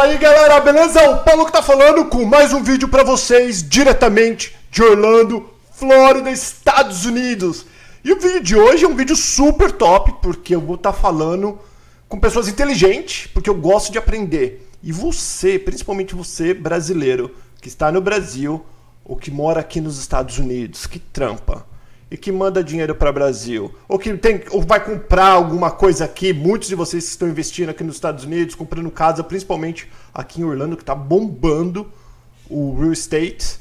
Fala aí galera, beleza? O Paulo que tá falando com mais um vídeo para vocês diretamente de Orlando, Flórida, Estados Unidos. E o vídeo de hoje é um vídeo super top porque eu vou estar tá falando com pessoas inteligentes, porque eu gosto de aprender. E você, principalmente você brasileiro que está no Brasil ou que mora aqui nos Estados Unidos, que trampa e que manda dinheiro para o Brasil, ou que tem, ou vai comprar alguma coisa aqui, muitos de vocês que estão investindo aqui nos Estados Unidos, comprando casa, principalmente aqui em Orlando, que está bombando o real estate,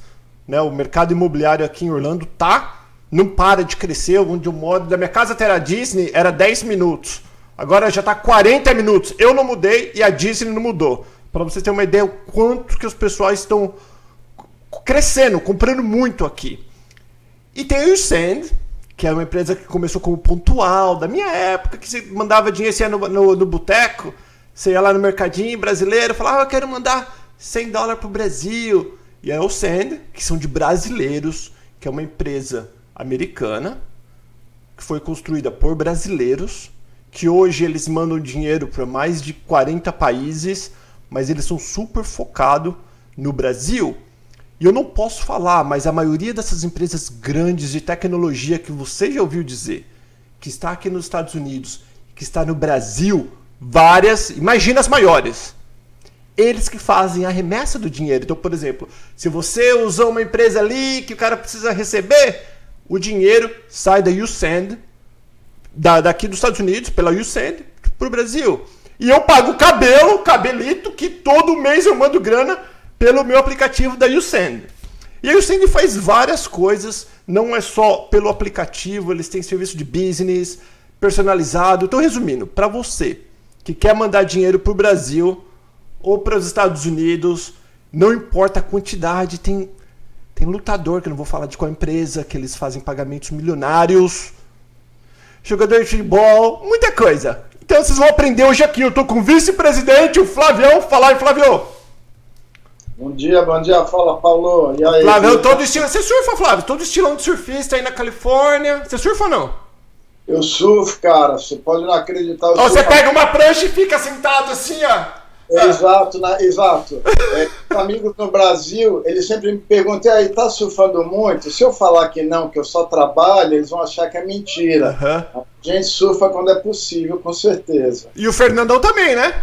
né, o mercado imobiliário aqui em Orlando tá, não para de crescer, onde eu moro, da minha casa até a Disney era 10 minutos, agora já está 40 minutos, eu não mudei e a Disney não mudou, para vocês terem uma ideia o quanto que os pessoais estão crescendo, comprando muito aqui. E tem o Send, que é uma empresa que começou como pontual, da minha época, que você mandava dinheiro, você ia no, no, no boteco, você ia lá no mercadinho brasileiro, falava, ah, eu quero mandar 100 dólares pro Brasil. E é o Send, que são de brasileiros, que é uma empresa americana, que foi construída por brasileiros, que hoje eles mandam dinheiro para mais de 40 países, mas eles são super focados no Brasil. E eu não posso falar, mas a maioria dessas empresas grandes de tecnologia que você já ouviu dizer, que está aqui nos Estados Unidos, que está no Brasil, várias, imagina as maiores. Eles que fazem a remessa do dinheiro. Então, por exemplo, se você usou uma empresa ali que o cara precisa receber, o dinheiro sai da YouSend, da, daqui dos Estados Unidos, pela YouSend, para o Brasil. E eu pago cabelo, cabelito, que todo mês eu mando grana pelo meu aplicativo da YouSend. E a YouSend faz várias coisas, não é só pelo aplicativo, eles têm serviço de business, personalizado. Então, resumindo, para você que quer mandar dinheiro para o Brasil ou para os Estados Unidos, não importa a quantidade, tem, tem lutador, que eu não vou falar de qual empresa, que eles fazem pagamentos milionários, jogador de futebol, muita coisa. Então vocês vão aprender hoje aqui. Eu estou com o vice-presidente, o Flavião. Fala aí, Flávio. Bom dia, bom dia. Fala, Paulo. E aí? Flávio, eu todo estilo. Você surfa, Flávio? Todo estilão de surfista aí na Califórnia. Você surfa ou não? Eu surfo, cara. Você pode não acreditar. Ou você pega uma prancha e fica sentado assim, ó. É, exato, exato. É, amigos no Brasil, eles sempre me perguntam, aí, tá surfando muito? Se eu falar que não, que eu só trabalho, eles vão achar que é mentira. Uhum. A gente surfa quando é possível, com certeza. E o Fernandão também, né?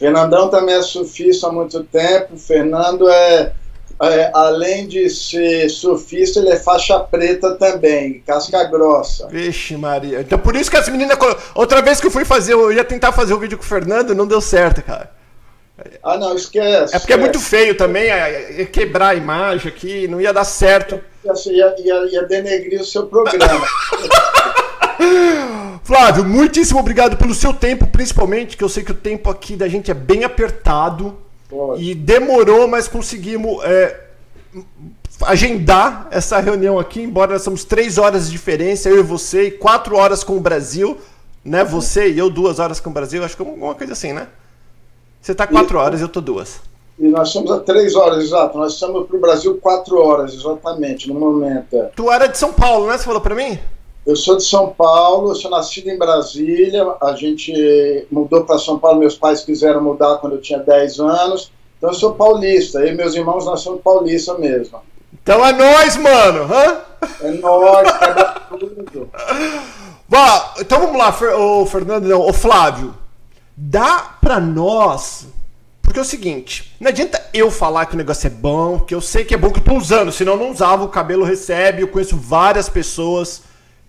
Fernandão também é surfista há muito tempo. Fernando é, é, além de ser surfista, ele é faixa preta também, casca grossa. Vixe, Maria. Então por isso que as meninas. Outra vez que eu fui fazer, eu ia tentar fazer o um vídeo com o Fernando, não deu certo, cara. Ah, não, esquece. É porque é muito feio também, ia quebrar a imagem aqui, não ia dar certo. Ia, ia, ia denegrir o seu programa. Flávio, muitíssimo obrigado pelo seu tempo, principalmente, que eu sei que o tempo aqui da gente é bem apertado. E demorou, mas conseguimos é, agendar essa reunião aqui, embora nós somos três horas de diferença, eu e você, e quatro horas com o Brasil, né? Você e eu, duas horas com o Brasil, acho que é uma coisa assim, né? Você está quatro e, horas, eu tô duas. E nós estamos a três horas, exato. Nós estamos para o Brasil quatro horas, exatamente, no momento. Tu era de São Paulo, né? Você falou para mim? Eu sou de São Paulo, sou nascido em Brasília. A gente mudou para São Paulo, meus pais quiseram mudar quando eu tinha 10 anos. Então eu sou paulista. Eu e meus irmãos nós somos paulista mesmo. Então é nós, mano. Hã? É nós, quebra tudo. Bom, então vamos lá, o Fernando, não, o Flávio. Dá para nós porque é o seguinte, não adianta eu falar que o negócio é bom, que eu sei que é bom que eu tô usando, senão eu não usava, o cabelo recebe, eu conheço várias pessoas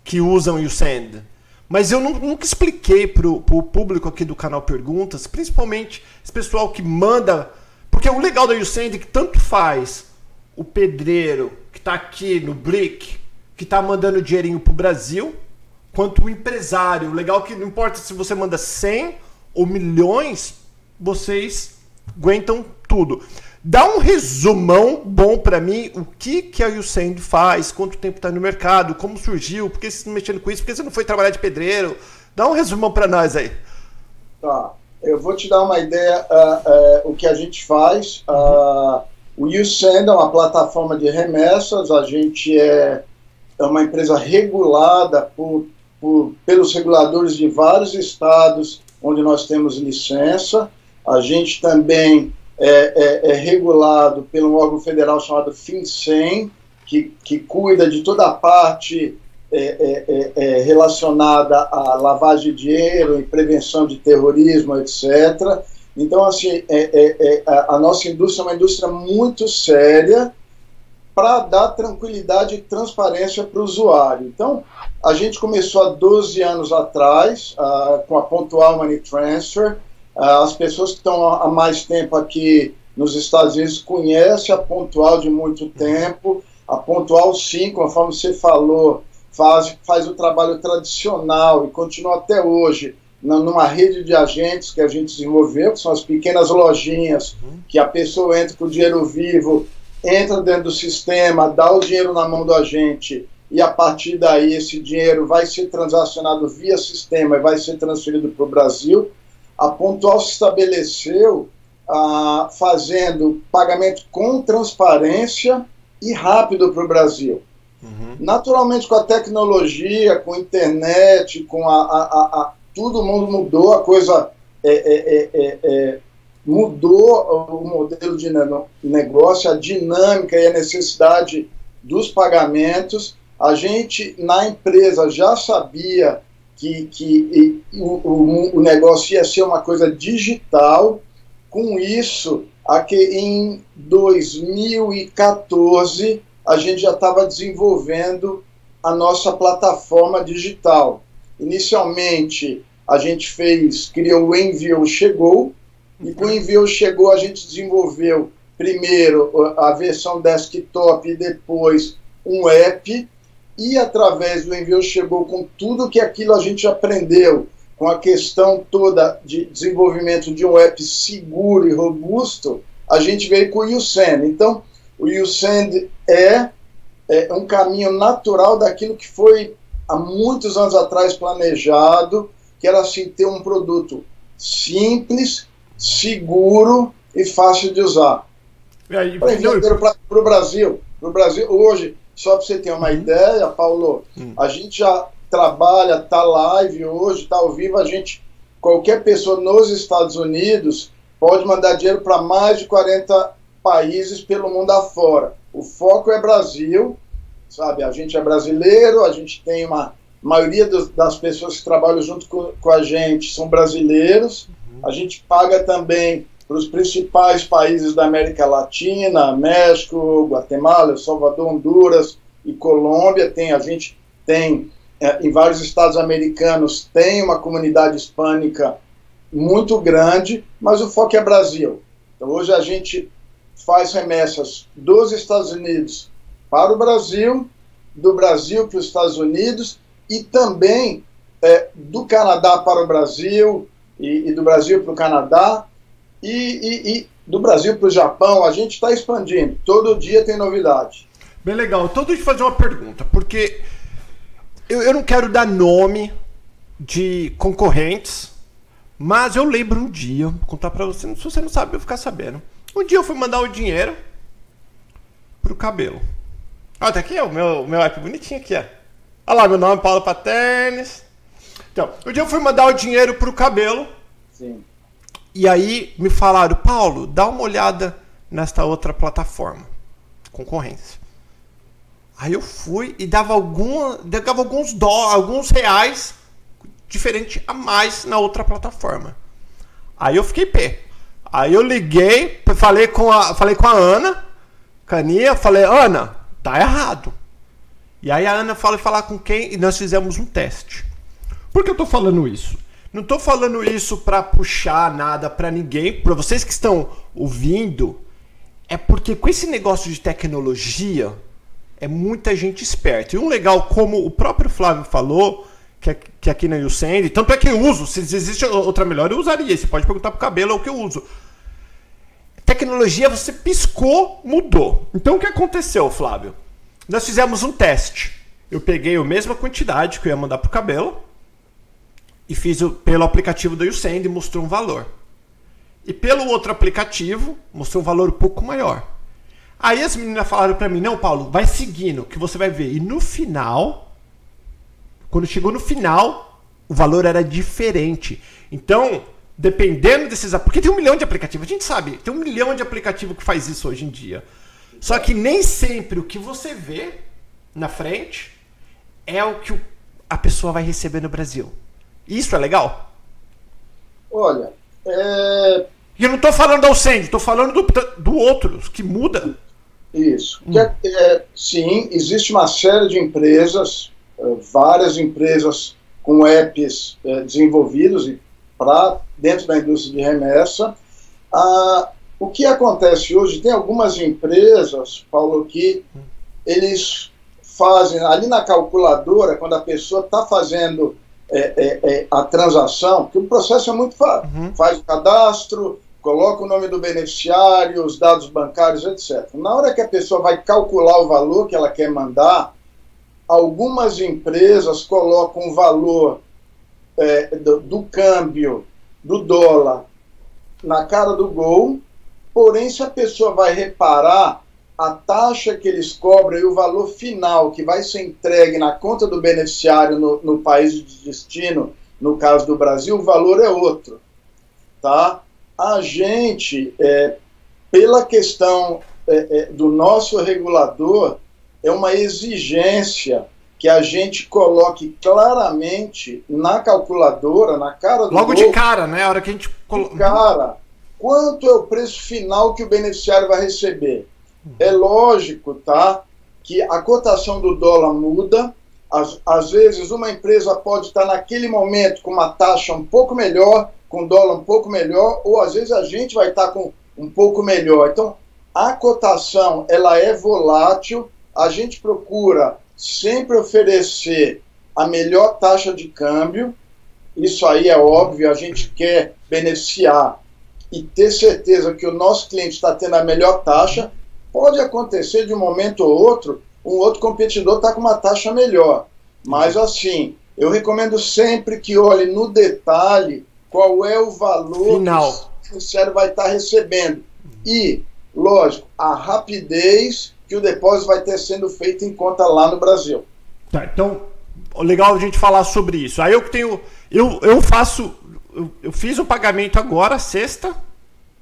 que usam o Send. Mas eu nunca expliquei pro, pro público aqui do canal Perguntas, principalmente esse pessoal que manda. Porque o legal da YouSend é que tanto faz o pedreiro que está aqui no Blick, que está mandando dinheirinho pro Brasil, quanto o empresário. O legal é que não importa se você manda 100 ou milhões, vocês aguentam tudo. Dá um resumão bom para mim, o que, que a YouSend faz, quanto tempo está no mercado, como surgiu, por que você está mexendo com isso, por que você não foi trabalhar de pedreiro? Dá um resumão para nós aí. Tá, eu vou te dar uma ideia uh, uh, o que a gente faz. Uh, o YouSend é uma plataforma de remessas, a gente é, é uma empresa regulada por, por, pelos reguladores de vários estados onde nós temos licença. A gente também é, é, é regulado pelo órgão federal chamado FinCEN, que, que cuida de toda a parte é, é, é, é, relacionada à lavagem de dinheiro e prevenção de terrorismo, etc. Então, assim, a, a nossa indústria é uma indústria muito séria para dar tranquilidade e transparência para o usuário. Então, a gente começou há 12 anos atrás uh, com a Pontual Money Transfer. Uh, as pessoas que estão há mais tempo aqui nos Estados Unidos conhecem a Pontual de muito tempo. A Pontual, sim, conforme você falou, faz, faz o trabalho tradicional e continua até hoje numa rede de agentes que a gente desenvolveu, que são as pequenas lojinhas, que a pessoa entra com o dinheiro vivo, entra dentro do sistema, dá o dinheiro na mão do agente e a partir daí esse dinheiro vai ser transacionado via sistema e vai ser transferido para o Brasil. A Pontual se estabeleceu ah, fazendo pagamento com transparência e rápido para o Brasil. Uhum. Naturalmente, com a tecnologia, com a internet, com a, a, a, a todo mundo mudou, a coisa é, é, é, é mudou o modelo de negócio, a dinâmica e a necessidade dos pagamentos. A gente, na empresa, já sabia que, que o, o, o negócio ia ser uma coisa digital. Com isso, aqui em 2014, a gente já estava desenvolvendo a nossa plataforma digital. Inicialmente, a gente fez, criou o Envio Chegou, e com o Envio Chegou, a gente desenvolveu primeiro a versão desktop e depois um app, e através do Envio Chegou, com tudo que aquilo a gente aprendeu, com a questão toda de desenvolvimento de um app seguro e robusto, a gente veio com o YouSend. Então, o YouSend é, é um caminho natural daquilo que foi há muitos anos atrás planejado, que era assim ter um produto simples, seguro e fácil de usar. Para o Brasil, para o Brasil hoje, só para você ter uma uhum. ideia, Paulo, uhum. a gente já trabalha, está live hoje, está ao vivo, a gente, qualquer pessoa nos Estados Unidos pode mandar dinheiro para mais de 40 países pelo mundo afora. O foco é Brasil, sabe? A gente é brasileiro, a gente tem uma maioria dos, das pessoas que trabalham junto com, com a gente são brasileiros. Uhum. A gente paga também para os principais países da América Latina, México, Guatemala, Salvador, Honduras e Colômbia. Tem a gente tem é, em vários estados americanos tem uma comunidade hispânica muito grande, mas o foco é Brasil. Então hoje a gente faz remessas dos Estados Unidos para o Brasil, do Brasil para os Estados Unidos e também é, do Canadá para o Brasil e, e do Brasil para o Canadá e, e, e, do Brasil para o Japão. A gente está expandindo. Todo dia tem novidade. Bem legal. Então deixa eu fazer uma pergunta, porque eu, eu não quero dar nome de concorrentes, mas eu lembro um dia, vou contar para você, se você não sabe, eu ficar sabendo. Um dia eu fui mandar o dinheiro pro cabelo. Olha, tá aqui é o meu, meu app bonitinho aqui, ó. Olha lá, meu nome é Paulo Paternes. Então, um dia eu fui mandar o dinheiro pro cabelo. Sim. E aí me falaram, Paulo, dá uma olhada nesta outra plataforma. Concorrência. Aí eu fui e dava, algum, dava alguns dó, alguns reais diferente a mais na outra plataforma. Aí eu fiquei pé. Aí eu liguei, falei com a, falei com a Ana, Caninha, falei, Ana, tá errado. E aí a Ana fala falar com quem e nós fizemos um teste. Por que eu tô falando isso? Não tô falando isso para puxar nada para ninguém, para vocês que estão ouvindo, é porque com esse negócio de tecnologia é muita gente esperta. E um legal, como o próprio Flávio falou, que, que aqui na YouSend, tanto é que eu uso, se existe outra melhor, eu usaria. Você pode perguntar pro cabelo, é o que eu uso. Tecnologia, você piscou, mudou. Então o que aconteceu, Flávio? Nós fizemos um teste. Eu peguei a mesma quantidade que eu ia mandar pro cabelo e fiz o, pelo aplicativo do YouSend e mostrou um valor. E pelo outro aplicativo, mostrou um valor um pouco maior. Aí as meninas falaram para mim: "Não, Paulo, vai seguindo que você vai ver". E no final, quando chegou no final, o valor era diferente. Então, dependendo desses. Porque tem um milhão de aplicativos, a gente sabe, tem um milhão de aplicativos que faz isso hoje em dia. Só que nem sempre o que você vê na frente é o que a pessoa vai receber no Brasil. Isso é legal? Olha, é... E eu não estou falando do Alcende, estou falando do, do outro, que muda. Isso. Hum. É, é, sim, existe uma série de empresas, é, várias empresas com apps é, desenvolvidos para dentro da indústria de remessa. Ah, o que acontece hoje, tem algumas empresas, Paulo, que eles fazem ali na calculadora, quando a pessoa está fazendo é, é, é, a transação, que o processo é muito fácil. Uhum. Faz o cadastro, coloca o nome do beneficiário, os dados bancários, etc. Na hora que a pessoa vai calcular o valor que ela quer mandar, algumas empresas colocam o valor é, do, do câmbio do dólar na cara do gol, porém, se a pessoa vai reparar a taxa que eles cobram e o valor final que vai ser entregue na conta do beneficiário no, no país de destino, no caso do Brasil, o valor é outro. Tá? A gente, é, pela questão é, é, do nosso regulador, é uma exigência que a gente coloque claramente na calculadora, na cara do Logo gol, de cara, né? A hora que a gente coloca. Cara, quanto é o preço final que o beneficiário vai receber? É lógico, tá? Que a cotação do dólar muda. Às, às vezes, uma empresa pode estar naquele momento com uma taxa um pouco melhor, com dólar um pouco melhor, ou às vezes a gente vai estar com um pouco melhor. Então, a cotação ela é volátil. A gente procura sempre oferecer a melhor taxa de câmbio. Isso aí é óbvio. A gente quer beneficiar e ter certeza que o nosso cliente está tendo a melhor taxa. Pode acontecer de um momento ou outro, um outro competidor está com uma taxa melhor. Mas assim, eu recomendo sempre que olhe no detalhe qual é o valor Final. que o beneficiário vai estar tá recebendo. E, lógico, a rapidez que o depósito vai ter sendo feito em conta lá no Brasil. Tá, então, legal a gente falar sobre isso. Aí eu tenho. Eu, eu faço. Eu, eu fiz o pagamento agora, sexta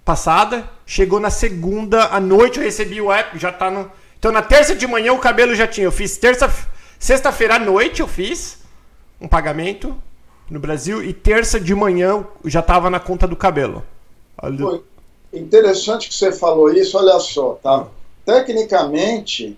passada. Chegou na segunda à noite, eu recebi o app, já tá no. Então na terça de manhã o cabelo já tinha. Eu fiz terça. Sexta-feira à noite eu fiz um pagamento no Brasil e terça de manhã já estava na conta do cabelo. Olha... interessante que você falou isso, olha só, tá? Tecnicamente,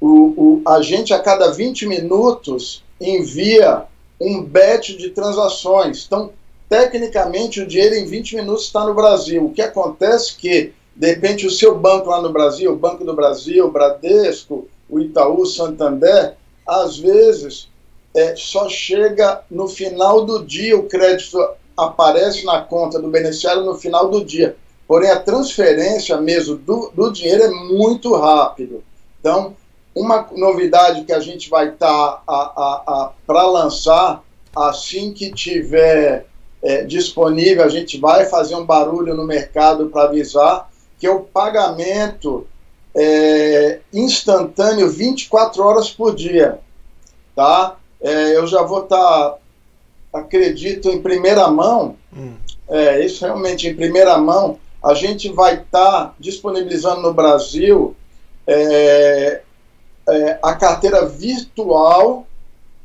o, o, a gente a cada 20 minutos envia um batch de transações. Então, tecnicamente o dinheiro em 20 minutos está no Brasil. O que acontece é que, de repente, o seu banco lá no Brasil, o Banco do Brasil, o Bradesco, o Itaú, o Santander, às vezes é, só chega no final do dia, o crédito aparece na conta do beneficiário no final do dia. Porém, a transferência mesmo do, do dinheiro é muito rápido. Então, uma novidade que a gente vai estar tá, para lançar assim que tiver é, disponível, a gente vai fazer um barulho no mercado para avisar que é o pagamento é, instantâneo 24 horas por dia. Tá? É, eu já vou estar, tá, acredito, em primeira mão, hum. é, isso realmente em primeira mão, a gente vai estar tá disponibilizando no Brasil é, é a carteira virtual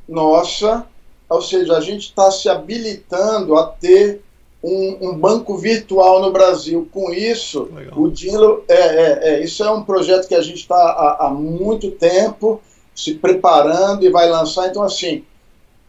nossa ou seja, a gente está se habilitando a ter um, um, banco virtual no Brasil. Com isso, Legal. o dinheiro. É, é, é, isso é um projeto que a gente está há, há, muito tempo se preparando e vai lançar. Então, assim,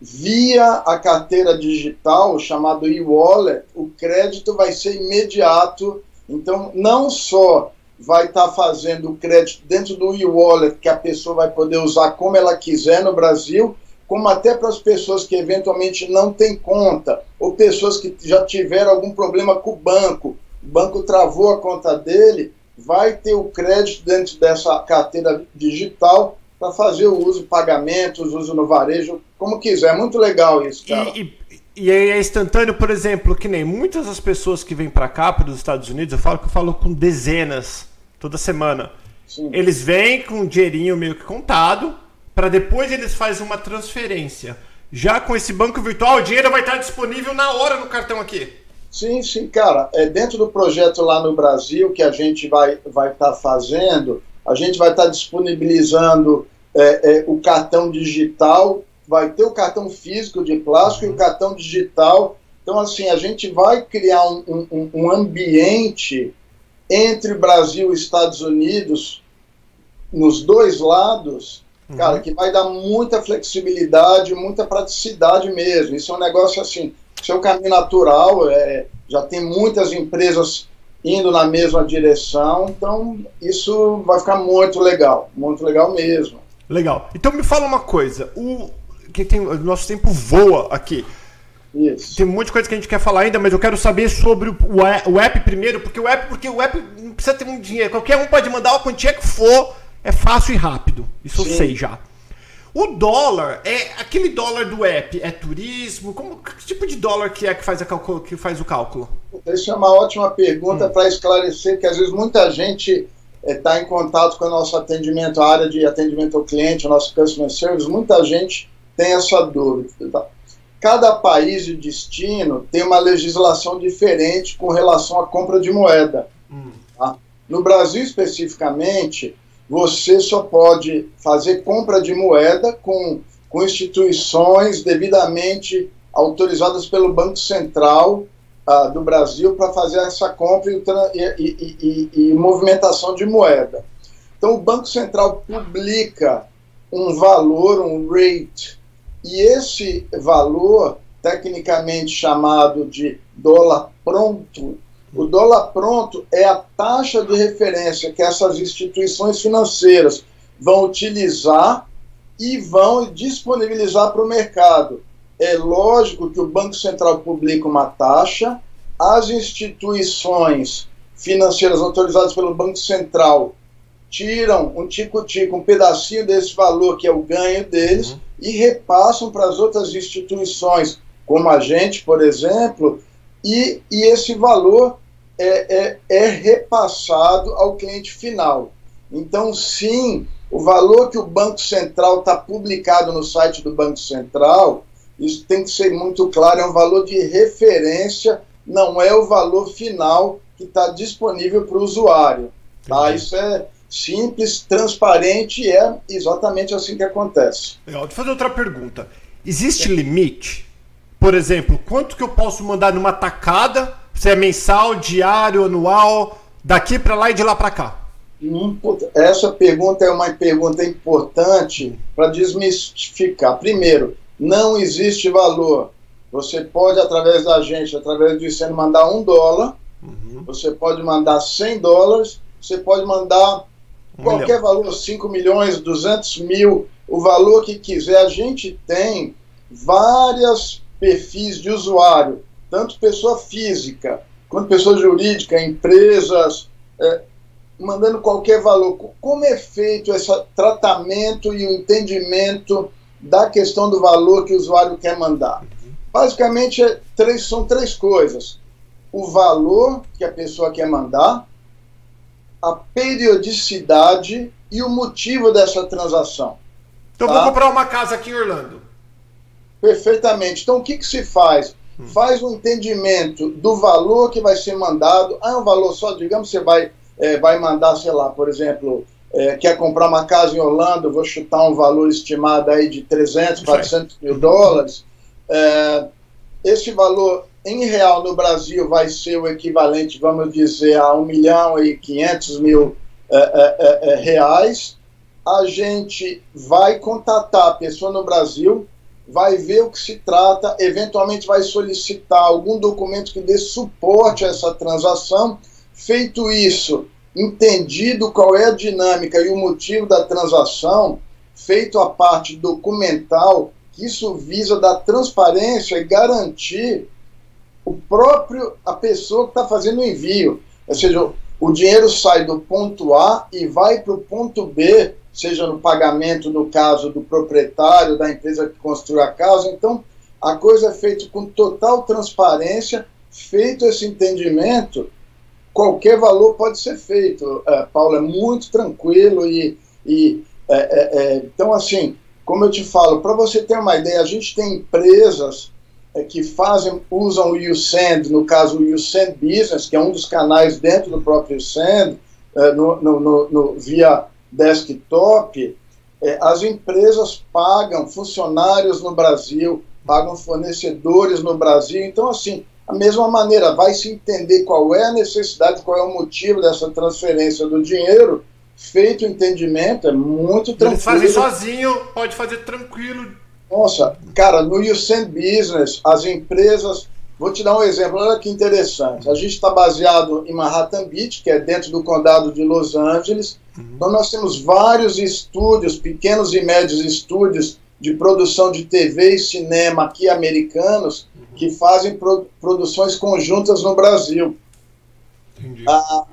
via a carteira digital, chamado e-wallet, o crédito vai ser imediato. Então, não só vai estar tá fazendo o crédito dentro do e-wallet, que a pessoa vai poder usar como ela quiser no Brasil, como até para as pessoas que eventualmente não têm conta, ou pessoas que já tiveram algum problema com o banco, o banco travou a conta dele, vai ter o crédito dentro dessa carteira digital para fazer o uso, pagamentos, uso no varejo, como quiser. É muito legal isso, cara. E, e, e é instantâneo, por exemplo, que nem muitas das pessoas que vêm para cá, para os Estados Unidos, eu falo que eu falo com dezenas toda semana. Sim. Eles vêm com um dinheirinho meio que contado, para depois eles fazem uma transferência. Já com esse banco virtual, o dinheiro vai estar disponível na hora no cartão aqui. Sim, sim, cara. É, dentro do projeto lá no Brasil que a gente vai estar vai tá fazendo, a gente vai estar tá disponibilizando é, é, o cartão digital, vai ter o cartão físico de plástico e o cartão digital. Então, assim, a gente vai criar um, um, um ambiente entre Brasil e Estados Unidos, nos dois lados, uhum. cara, que vai dar muita flexibilidade, muita praticidade mesmo. Isso é um negócio assim, isso é um caminho natural, é, já tem muitas empresas indo na mesma direção, então isso vai ficar muito legal, muito legal mesmo. Legal. Então me fala uma coisa, o que tem o nosso tempo voa aqui. Isso. Tem um monte de coisa que a gente quer falar ainda, mas eu quero saber sobre o app primeiro, porque o app, porque o app não precisa ter muito dinheiro. Qualquer um pode mandar a quantia que for, é fácil e rápido. Isso Sim. eu sei já. O dólar é aquele dólar do app, é turismo? Como que tipo de dólar que é que faz, a calculo, que faz o cálculo? Essa é uma ótima pergunta hum. para esclarecer que às vezes muita gente está eh, em contato com o nosso atendimento, a área de atendimento ao cliente, o nosso customer service, muita gente tem essa dúvida. Tá? Cada país de destino tem uma legislação diferente com relação à compra de moeda. Hum. Tá? No Brasil, especificamente, você só pode fazer compra de moeda com, com instituições devidamente autorizadas pelo Banco Central uh, do Brasil para fazer essa compra e, e, e, e, movimentação de moeda. Então, o Banco Central publica um valor, um rate, e esse valor, tecnicamente chamado de dólar pronto, o dólar pronto é a taxa de referência que essas instituições financeiras vão utilizar e vão disponibilizar para o mercado. É lógico que o Banco Central publica uma taxa, as instituições financeiras autorizadas pelo Banco Central tiram um tico-tico, um pedacinho desse valor que é o ganho deles uhum. e repassam para as outras instituições, como a gente, por exemplo, e, e esse valor é, é, é repassado ao cliente final. Então, sim, o valor que o Banco Central está publicado no site do Banco Central, isso tem que ser muito claro, é um valor de referência, não é o valor final que está disponível para o usuário. Tá? Isso é simples, transparente e é exatamente assim que acontece. Legal. Deixa eu fazer outra pergunta. Existe limite? Por exemplo, quanto que eu posso mandar numa tacada se é mensal, diário, anual, daqui para lá e de lá para cá? Hum, essa pergunta é uma pergunta importante para desmistificar. Primeiro, não existe valor. Você pode, através da gente, através do ICN, mandar um dólar, uhum. você pode mandar 100 dólares, você pode mandar um qualquer milhão. valor, 5 milhões, 200 mil, o valor que quiser. A gente tem vários perfis de usuário tanto pessoa física quanto pessoa jurídica, empresas, é, mandando qualquer valor. Como é feito esse tratamento e o entendimento da questão do valor que o usuário quer mandar? Basicamente, é três, são três coisas: o valor que a pessoa quer mandar, a periodicidade e o motivo dessa transação. Então, tá? vou comprar uma casa aqui em Orlando. Perfeitamente. Então, o que, que se faz? Faz um entendimento do valor que vai ser mandado. Ah, é um valor só, digamos, você vai, é, vai mandar, sei lá, por exemplo, é, quer comprar uma casa em Orlando, vou chutar um valor estimado aí de 300, 400 mil dólares. É, esse valor em real no Brasil vai ser o equivalente, vamos dizer, a 1 milhão e 500 mil é, é, é, reais. A gente vai contatar a pessoa no Brasil, vai ver o que se trata, eventualmente vai solicitar algum documento que dê suporte a essa transação. Feito isso, entendido qual é a dinâmica e o motivo da transação, feito a parte documental, isso visa dar transparência e garantir o próprio a pessoa que está fazendo o envio. Ou seja, o dinheiro sai do ponto A e vai para o ponto B seja no pagamento, no caso do proprietário, da empresa que construiu a casa. Então, a coisa é feita com total transparência, feito esse entendimento, qualquer valor pode ser feito. É, Paulo, é muito tranquilo e. e é, é, é então, assim, como eu te falo, para você ter uma ideia, a gente tem empresas é, que fazem, usam o YouSend, no caso o YouSend Business, que é um dos canais dentro do próprio YouSend, no, no, no, via desktop, é, as empresas pagam funcionários no Brasil, pagam fornecedores no Brasil. Então, assim, a mesma maneira, vai se entender qual é a necessidade, qual é o motivo dessa transferência do dinheiro, feito o entendimento, é muito tranquilo. Eles fazem sozinho, pode fazer tranquilo. Nossa, cara, no YouSend Business, as empresas. Vou te dar um exemplo, olha que interessante. A gente está baseado em Manhattan Beach, que é dentro do condado de Los Angeles. Uhum. Então, nós temos vários estúdios, pequenos e médios estúdios de produção de TV e cinema aqui americanos que fazem pro, produções conjuntas no Brasil. Ah,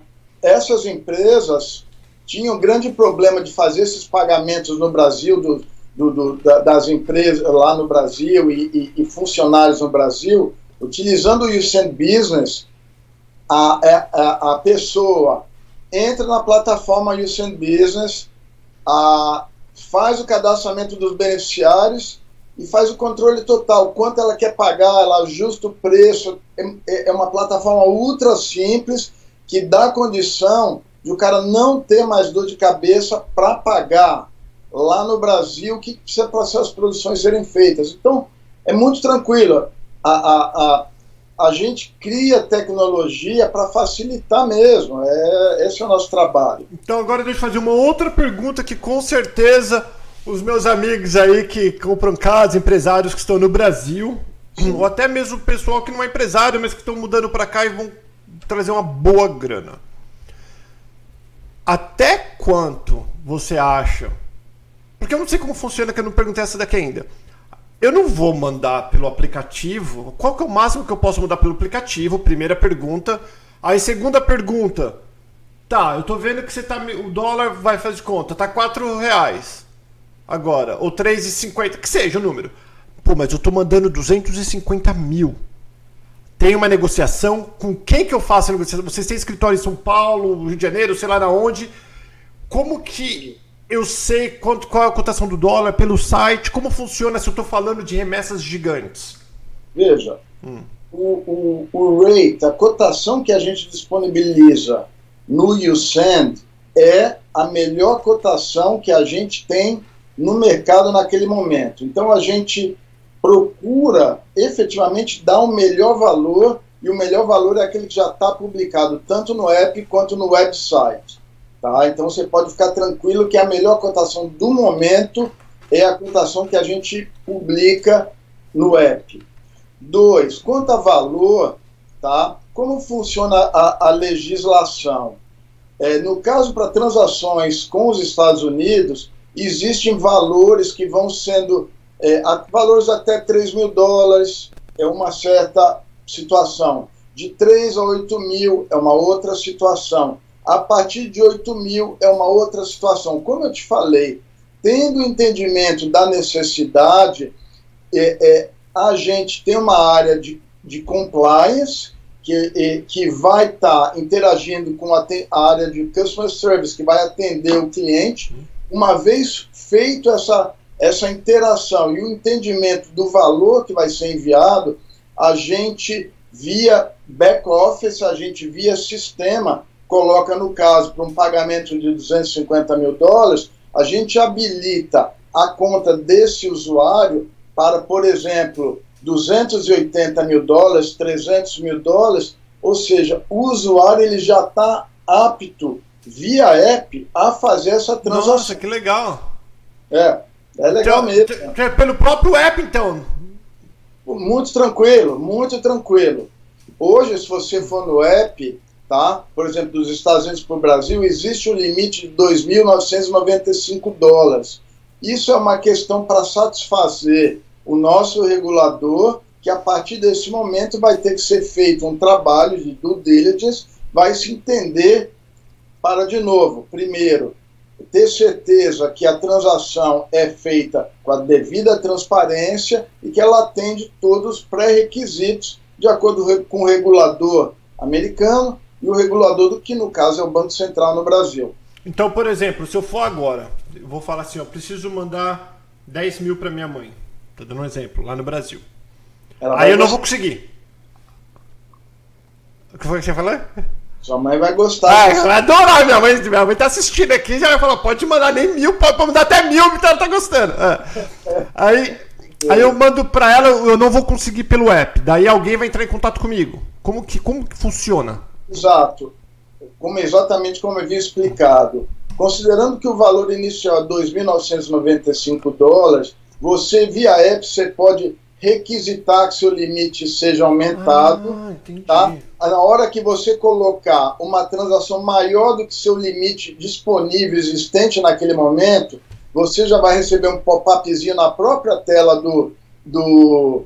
essas empresas tinham grande problema de fazer esses pagamentos no Brasil, do, do, do, das empresas lá no Brasil e, e, e, funcionários no Brasil, utilizando o Usain Business, a, é, a, a pessoa entra na plataforma Usain Business, a, faz o cadastramento dos beneficiários e faz o controle total, quanto ela quer pagar, ela ajusta o preço. É, é uma plataforma ultra simples que dá condição de o cara não ter mais dor de cabeça para pagar lá no Brasil o que precisa para essas produções serem feitas. Então, é muito tranquilo. A, a, a, a gente cria tecnologia para facilitar mesmo. É, esse é o nosso trabalho. Então, agora deixa eu fazer uma outra pergunta que com certeza os meus amigos aí que compram casas, empresários que estão no Brasil, Sim. ou até mesmo o pessoal que não é empresário, mas que estão mudando para cá e vão trazer uma boa grana. Até quanto você acha? Porque eu não sei como funciona, que eu não perguntei essa daqui ainda. Eu não vou mandar pelo aplicativo. Qual que é o máximo que eu posso mandar pelo aplicativo? Primeira pergunta. Aí, segunda pergunta. Tá, eu tô vendo que você tá. O dólar vai fazer de conta, tá 4 reais agora, ou 3,50, que seja o número. Pô, mas eu tô mandando 250 mil. Tem uma negociação? Com quem que eu faço a negociação? Vocês têm escritório em São Paulo, Rio de Janeiro, sei lá na onde. Como que eu sei quanto, qual é a cotação do dólar pelo site? Como funciona se eu estou falando de remessas gigantes? Veja, hum. o, o, o rate, a cotação que a gente disponibiliza no YouSend é a melhor cotação que a gente tem no mercado naquele momento. Então a gente procura efetivamente dar o um melhor valor e o melhor valor é aquele que já está publicado tanto no app quanto no website. Tá? Então você pode ficar tranquilo que a melhor cotação do momento é a cotação que a gente publica no app. Dois, quanto a valor, tá? como funciona a, a legislação? É, no caso para transações com os Estados Unidos, existem valores que vão sendo é, a, valores até 3 mil dólares é uma certa situação. De 3 a 8 mil é uma outra situação. A partir de 8 mil é uma outra situação. Como eu te falei, tendo entendimento da necessidade, é, é, a gente tem uma área de, de compliance que, é, que vai estar tá interagindo com a, a área de customer service, que vai atender o cliente uma vez feito essa, essa interação e o entendimento do valor que vai ser enviado, a gente, via back-office, a gente, via sistema, coloca, no caso, para um pagamento de 250 mil dólares, a gente habilita a conta desse usuário para, por exemplo, 280 mil dólares, 300 mil dólares, ou seja, o usuário ele já está apto via app a fazer essa transação. Nossa, que legal. É, é legal então, mesmo. É pelo próprio app, então. Muito tranquilo, muito tranquilo. Hoje, se você for no app, tá? Por exemplo, dos Estados Unidos para o Brasil, existe um limite de 2.995 dólares. Isso é uma questão para satisfazer o nosso regulador, que a partir desse momento vai ter que ser feito um trabalho de due diligence, vai se entender para, de novo, primeiro, ter certeza que a transação é feita com a devida transparência e que ela atende todos os pré-requisitos de acordo com o regulador americano e o regulador do que, no caso, é o Banco Central no Brasil. Então, por exemplo, se eu for agora, eu vou falar assim, eu preciso mandar 10 mil para minha mãe. Estou dando um exemplo, lá no Brasil. Aí eu não vou conseguir. O que foi que você falou? Sua mãe vai gostar. Ah, ela vai adorar. Minha mãe, minha mãe tá assistindo aqui já vai falar: pode mandar nem mil, pode mandar até mil, que ela tá gostando. É. Aí, aí eu mando pra ela, eu não vou conseguir pelo app. Daí alguém vai entrar em contato comigo. Como que, como que funciona? Exato. Como, exatamente como eu havia explicado. Considerando que o valor inicial é 2.995 dólares, você via app você pode requisitar que seu limite seja aumentado, ah, tá? Na hora que você colocar uma transação maior do que seu limite disponível existente naquele momento, você já vai receber um pop-upzinho na própria tela do, do,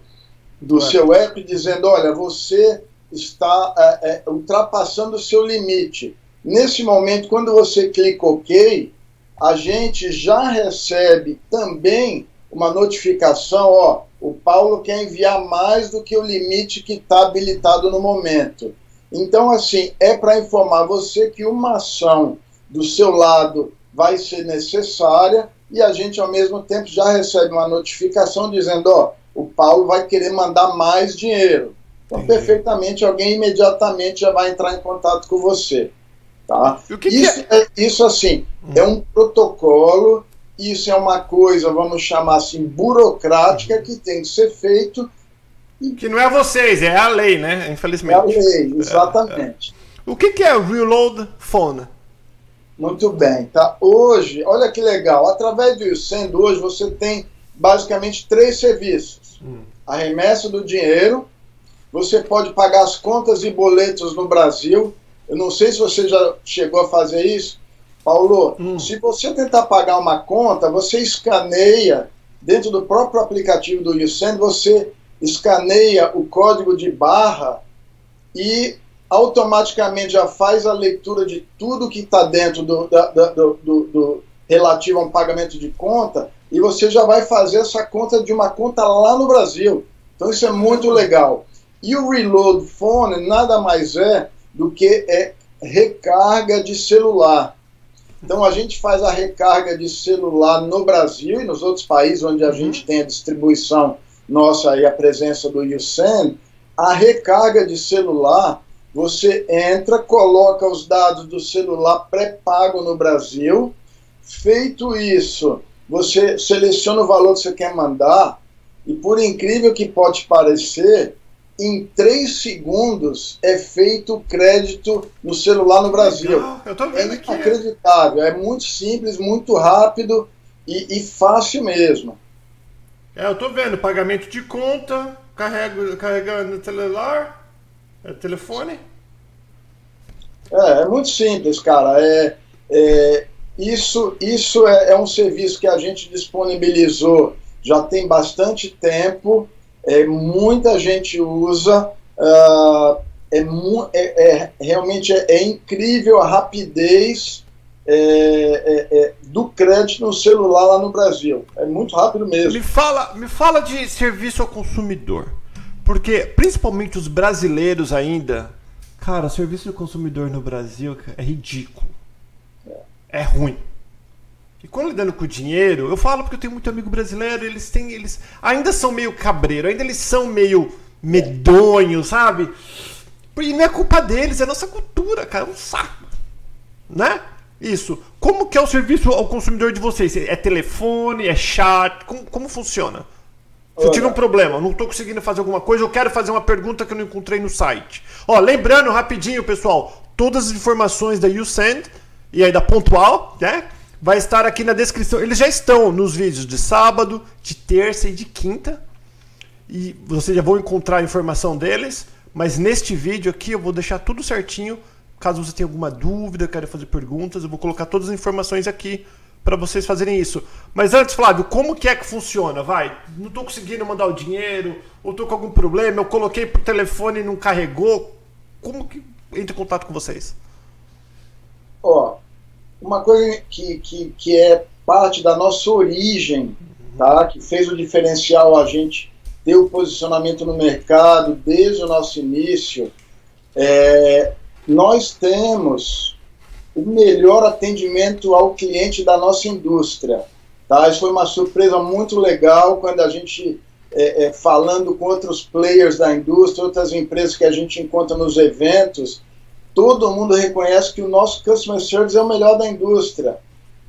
do seu app dizendo, olha, você está é, é, ultrapassando o seu limite. Nesse momento, quando você clica OK, a gente já recebe também uma notificação, ó, o Paulo quer enviar mais do que o limite que está habilitado no momento. Então, assim, é para informar você que uma ação do seu lado vai ser necessária e a gente, ao mesmo tempo, já recebe uma notificação dizendo: ó, o Paulo vai querer mandar mais dinheiro. Então, Entendi. perfeitamente, alguém imediatamente já vai entrar em contato com você. Tá? Que isso, que é? é? isso, assim, hum. é um protocolo isso é uma coisa, vamos chamar assim, burocrática que tem que ser feito. Que não é vocês, é a lei, né? Infelizmente. É a lei, exatamente. É, é. O que, que é o Reload Phone? Muito bem, tá? Hoje, olha que legal, através do Sendo hoje você tem basicamente três serviços. Hum. A remessa do dinheiro, você pode pagar as contas e boletos no Brasil. Eu não sei se você já chegou a fazer isso, Paulo, hum. se você tentar pagar uma conta, você escaneia, dentro do próprio aplicativo do YouSend, você escaneia o código de barra e automaticamente já faz a leitura de tudo que está dentro do, da, do, do, do, relativo a um pagamento de conta e você já vai fazer essa conta de uma conta lá no Brasil. Então isso é muito legal. E o Reload Phone nada mais é do que é recarga de celular. Então a gente faz a recarga de celular no Brasil e nos outros países onde a uhum. gente tem a distribuição nossa e a presença do YouSend, a recarga de celular, você entra, coloca os dados do celular pré-pago no Brasil. Feito isso, você seleciona o valor que você quer mandar e por incrível que pode parecer, em três segundos é feito o crédito no celular no Brasil. é inacreditável, é muito simples, muito rápido e, e fácil mesmo. É, eu estou vendo pagamento de conta, carrego, carregando celular, é, telefone. É, é muito simples, cara. É, é isso isso é, é um serviço que a gente disponibilizou já tem bastante tempo é, muita gente usa, uh, é, é, realmente é, é, incrível a rapidez é, do crédito no celular lá no Brasil. É muito rápido mesmo. Me fala, me fala de serviço ao consumidor. Porque, principalmente os brasileiros ainda, cara, serviço ao consumidor no Brasil é ridículo. É ruim. E quando lidando com dinheiro, eu falo porque eu tenho muito amigo brasileiro, eles têm. Eles ainda são meio cabreiro, ainda eles são meio medonhos, sabe? E não é culpa deles, é nossa cultura, cara, é um saco. Né? Isso. Como que é o serviço ao consumidor de vocês? É telefone, é chat? Como, como funciona? Se eu tive um problema, não estou conseguindo fazer alguma coisa, eu quero fazer uma pergunta que eu não encontrei no site. Ó, lembrando rapidinho, pessoal, todas as informações da YouSend e aí da Pontual, né? Vai estar aqui na descrição. Eles já estão nos vídeos de sábado, de terça e de quinta. E vocês já vão encontrar a informação deles. Mas neste vídeo aqui eu vou deixar tudo certinho. Caso você tenha alguma dúvida, queira fazer perguntas, eu vou colocar todas as informações aqui para vocês fazerem isso. Mas antes, Flávio, como que é que funciona? Vai, não estou conseguindo mandar o dinheiro, ou estou com algum problema, eu coloquei por telefone e não carregou. Como que entra em contato com vocês? Ó, uma coisa que, que, que é parte da nossa origem, tá? que fez o diferencial a gente ter o posicionamento no mercado desde o nosso início, é, nós temos o melhor atendimento ao cliente da nossa indústria. Tá? Isso foi uma surpresa muito legal quando a gente é, é, falando com outros players da indústria, outras empresas que a gente encontra nos eventos, todo mundo reconhece que o nosso customer service é o melhor da indústria.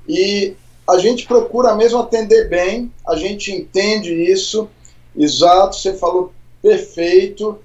E a gente procura mesmo atender bem, a gente entende isso, exato, você falou perfeito.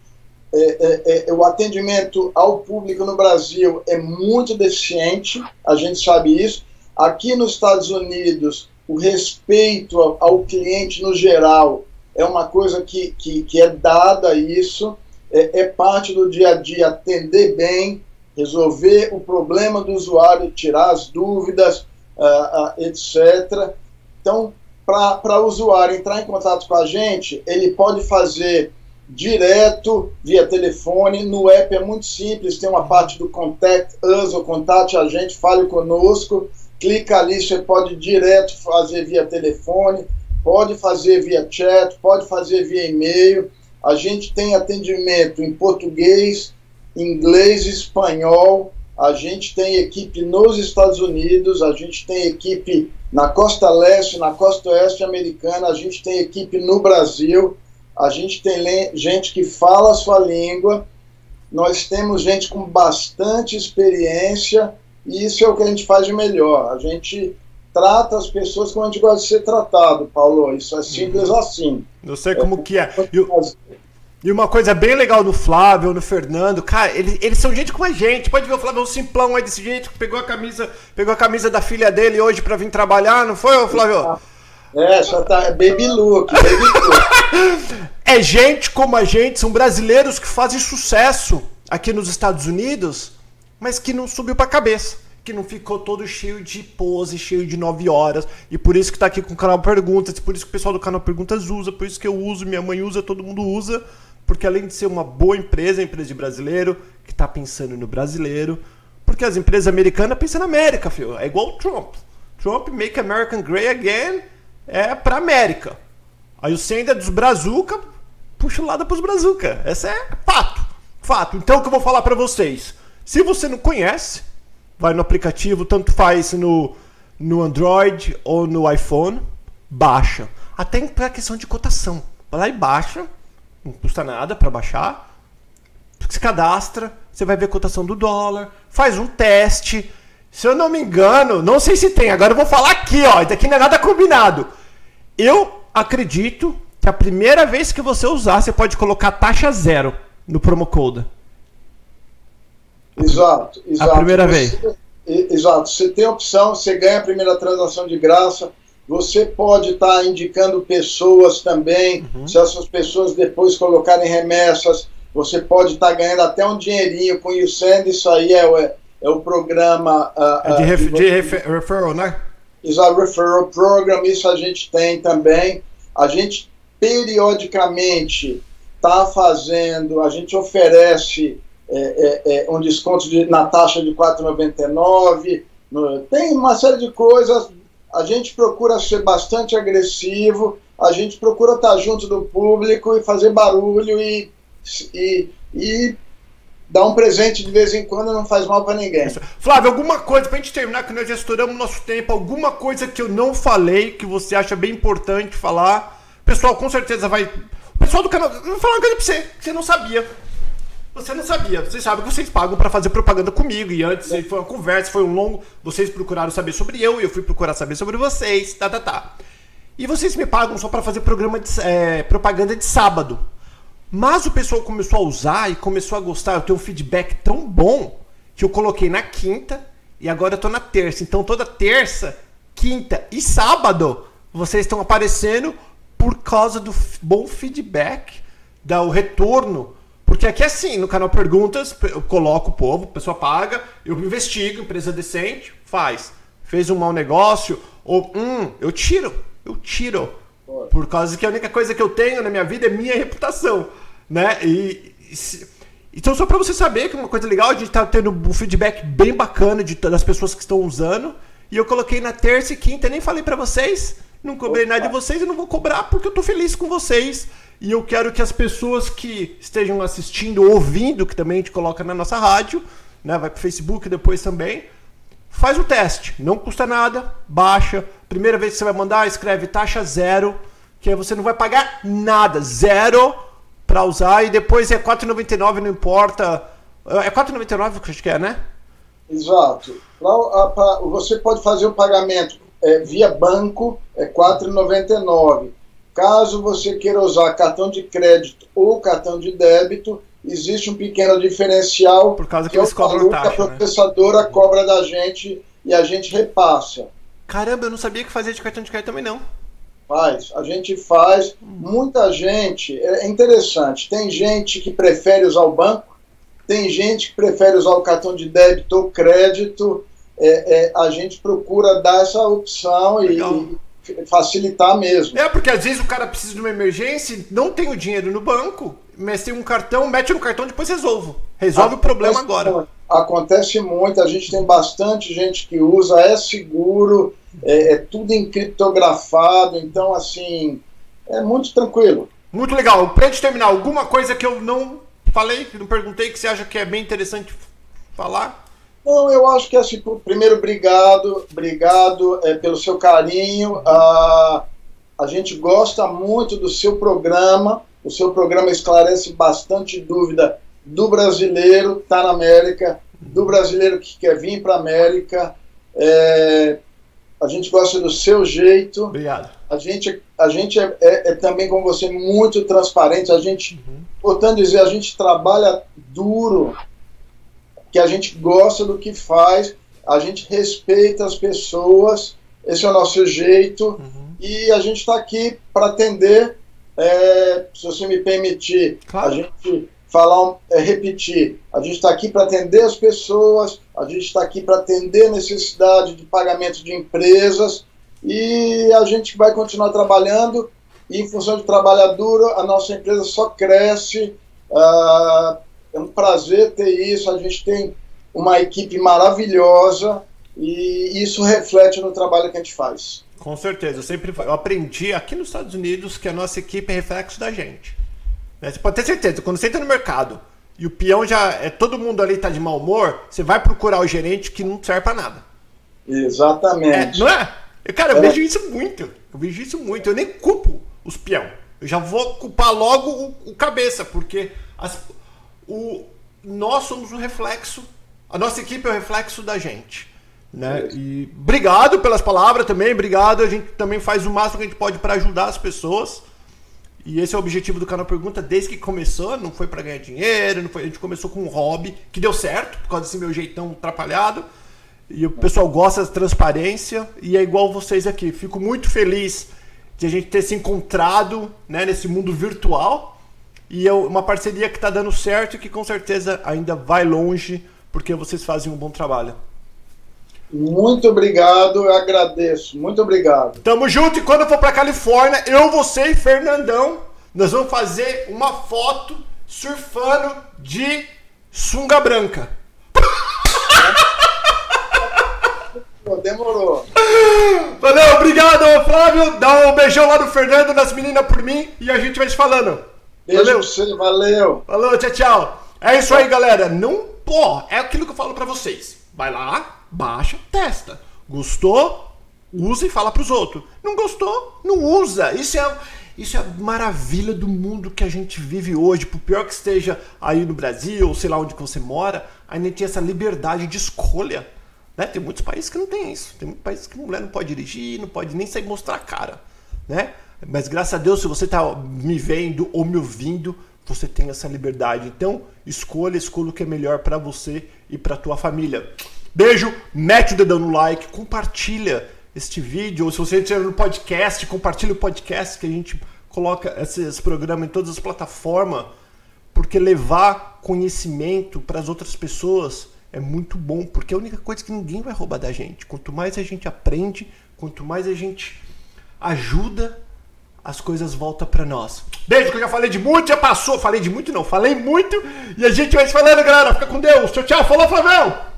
É, é, é, o atendimento ao público no Brasil é muito deficiente, a gente sabe isso. Aqui nos Estados Unidos, o respeito ao, ao cliente no geral é uma coisa que, que, que é dada a isso, é, é, parte do dia a dia atender bem, resolver o problema do usuário, tirar as dúvidas, uh, uh, etc. Então, para o usuário entrar em contato com a gente, ele pode fazer direto via telefone. No app é muito simples, tem uma parte do Contact Us ou Contate a gente, fale conosco. Clica ali, você pode direto fazer via telefone pode fazer via chat, pode fazer via e-mail. A gente tem atendimento em português, inglês e espanhol. A gente tem equipe nos Estados Unidos, a gente tem equipe na costa leste, na costa oeste americana, a gente tem equipe no Brasil, a gente tem gente que fala a sua língua, nós temos gente com bastante experiência e isso é o que a gente faz de melhor. A gente trata as pessoas como a gente gosta de ser tratado, Paulo. Isso é simples uhum. assim. Eu sei como é, que é. E, uma coisa bem legal do Flávio, no Fernando, cara, eles, eles são gente como a gente. Pode ver o Flávio é um simplão aí desse jeito, que pegou a camisa, pegou a camisa da filha dele hoje para vir trabalhar, não foi, Flávio? É, só tá baby look, baby look. é gente como a gente, são brasileiros que fazem sucesso aqui nos Estados Unidos, mas que não subiu pra cabeça que não ficou todo cheio de pose, cheio de 9 horas. E por isso que tá aqui com o canal Perguntas, por isso que o pessoal do canal Perguntas usa, por isso que eu uso, minha mãe usa, todo mundo usa. Porque além de ser uma boa empresa, é empresa de brasileiro, que tá pensando no brasileiro. Porque as empresas americanas pensam na América, filho. É igual o Trump. Trump, Make American Great Again, é pra América. Aí o Sender dos Brazuca, puxa o lado pros Brazuca. Essa é fato. Fato. Então o que eu vou falar para vocês? Se você não conhece, vai no aplicativo, tanto faz no, no Android ou no iPhone, baixa. Até para questão de cotação. Vai lá e baixa, não custa nada para baixar. Se cadastra, você vai ver a cotação do dólar, faz um teste. Se eu não me engano, não sei se tem, agora eu vou falar aqui, ó, isso aqui não é nada combinado. Eu acredito que a primeira vez que você usar, você pode colocar taxa zero no promo code. Exato, exato. A primeira você, vez. Exato. Você tem a opção, você ganha a primeira transação de graça. Você pode estar tá indicando pessoas também. Uhum. Se essas pessoas depois colocarem remessas, você pode estar tá ganhando até um dinheirinho com o Send. Isso aí é o, é, é o programa. Uh, é de, ref, de refer, referral, né? Exato, referral program. Isso a gente tem também. A gente periodicamente está fazendo, a gente oferece é, é, é, um desconto de, na taxa de R$ 4,99. Tem uma série de coisas. A gente procura ser bastante agressivo, a gente procura estar junto do público e fazer barulho e, e, e dar um presente de vez em quando não faz mal para ninguém. Flávio, alguma coisa, para a gente terminar, que nós já estouramos nosso tempo, alguma coisa que eu não falei, que você acha bem importante falar? Pessoal, com certeza vai. O pessoal do canal. Eu vou falar uma coisa pra você, que você não sabia. Você não sabia. Vocês sabem que vocês pagam para fazer propaganda comigo. E antes foi uma conversa, foi um longo. Vocês procuraram saber sobre eu e eu fui procurar saber sobre vocês. Tá, tá, tá. E vocês me pagam só para fazer programa de, é, propaganda de sábado. Mas o pessoal começou a usar e começou a gostar. Eu tenho um feedback tão bom que eu coloquei na quinta e agora eu tô na terça. Então toda terça, quinta e sábado vocês estão aparecendo por causa do bom feedback, do retorno porque aqui é assim, no canal Perguntas, eu coloco o povo, a pessoa paga, eu investigo, empresa decente, faz. Fez um mau negócio, ou, hum, eu tiro, eu tiro. Por causa que a única coisa que eu tenho na minha vida é minha reputação, né? E, e então, só para você saber que uma coisa legal, a gente tá tendo um feedback bem bacana de, das pessoas que estão usando. E eu coloquei na terça e quinta, nem falei para vocês, não cobrei Opa. nada de vocês e não vou cobrar porque eu tô feliz com vocês. E eu quero que as pessoas que estejam assistindo, ouvindo, que também a gente coloca na nossa rádio, né, vai pro Facebook depois também, faz o teste. Não custa nada, baixa. Primeira vez que você vai mandar, escreve taxa zero, que aí você não vai pagar nada, zero para usar e depois é 4,99 não importa. É 4,99 que acho que é, né? Exato. Pra, pra, você pode fazer o pagamento é, via banco, é 4,99. Caso você queira usar cartão de crédito ou cartão de débito, existe um pequeno diferencial Por causa que, que é o valor taxa, que a né? processadora né? cobra da gente e a gente repassa. Caramba, eu não sabia que fazia de cartão de crédito também não. Faz, a gente faz. Muita gente, é interessante, tem gente que prefere usar o banco, tem gente que prefere usar o cartão de débito ou crédito. É, é, a gente procura dar essa opção e, e, facilitar mesmo. É, porque às vezes o cara precisa de uma emergência, não tem o dinheiro no banco, mas tem um cartão, mete no cartão depois resolvo. Resolve acontece o problema agora. Muito, acontece muito, a gente tem bastante gente que usa, é seguro, é, é tudo encriptografado, então assim, é muito tranquilo. Muito legal. Para gente terminar, alguma coisa que eu não falei, que não perguntei, que você acha que é bem interessante falar? Não, eu acho que assim, primeiro, obrigado, obrigado é, pelo seu carinho. a a gente gosta muito do seu programa. O seu programa esclarece bastante dúvida do brasileiro que está na América, do brasileiro que quer vir para a América. É, a gente gosta do seu jeito. Obrigado. A gente, a gente é, é, é também, como você, muito transparente. A gente, uhum. portanto dizer, a gente trabalha duro, que a gente gosta do que faz, a gente respeita as pessoas, esse é o nosso jeito, uhum. e a gente está aqui para atender, é, se você me permitir, claro. a gente falar, é, repetir, a gente está aqui para atender as pessoas, a gente está aqui para atender a necessidade de pagamento de empresas e a gente vai continuar trabalhando e em função de trabalhar duro, a nossa empresa só cresce. Uh, é um prazer ter isso, a gente tem uma equipe maravilhosa e isso reflete no trabalho que a gente faz. Com certeza, eu sempre eu aprendi aqui nos Estados Unidos que a nossa equipe é reflexo da gente. Né? Você pode ter certeza, quando você entra no mercado e o peão já é todo mundo ali tá de mau humor, você vai procurar o gerente que não serve para nada. Exatamente. É, não é? Eu, cara, eu é. vejo isso muito. Eu vejo isso muito. Eu nem culpo os peão. Eu já vou culpar logo o, o cabeça, porque as, o, nós somos um reflexo, a nossa equipe é o reflexo da gente. Né? E obrigado pelas palavras também, obrigado. A gente também faz o máximo que a gente pode para ajudar as pessoas. E esse é o objetivo do canal Pergunta desde que começou. Não foi para ganhar dinheiro, não foi, a gente começou com um hobby que deu certo, por causa desse meu jeitão atrapalhado. E o pessoal gosta da transparência e é igual vocês aqui. Fico muito feliz de a gente ter se encontrado né, nesse mundo virtual. E é uma parceria que está dando certo e que com certeza ainda vai longe, porque vocês fazem um bom trabalho. Muito obrigado, eu agradeço. Muito obrigado. Tamo junto e quando eu for pra Califórnia, eu, você e Fernandão, nós vamos fazer uma foto surfando de sunga branca. Demorou. Valeu, obrigado, Flávio. Dá um beijão lá do Fernando, das meninas por mim e a gente vai se falando. Beijo valeu. Você, valeu. Falou, tchau, tchau. É isso aí, galera. Não, pô, é aquilo que eu falo para vocês. Vai lá, baixa, testa. Gostou? Usa e fala para os outros. Não gostou? Não usa. Isso é, isso é a maravilha do mundo que a gente vive hoje. Por pior que esteja aí no Brasil, ou sei lá onde você mora, ainda tem essa liberdade de escolha. Né? Tem muitos países que não tem isso. Tem muitos países que a mulher não pode dirigir, não pode nem sair mostrar a cara. Né? Mas graças a Deus, se você está me vendo ou me ouvindo, você tem essa liberdade. Então, escolha, escolha o que é melhor para você e para tua família. Beijo, mete o dedão no like, compartilha este vídeo, ou se você estiver no podcast, compartilha o podcast que a gente coloca esse, esse programa em todas as plataformas, porque levar conhecimento para as outras pessoas é muito bom, porque é a única coisa que ninguém vai roubar da gente. Quanto mais a gente aprende, quanto mais a gente ajuda, as coisas voltam para nós. Beijo, que eu já falei de muito, já passou. Falei de muito, não. Falei muito. E a gente vai se falando, galera. Fica com Deus. Tchau, tchau. Falou, Flavão!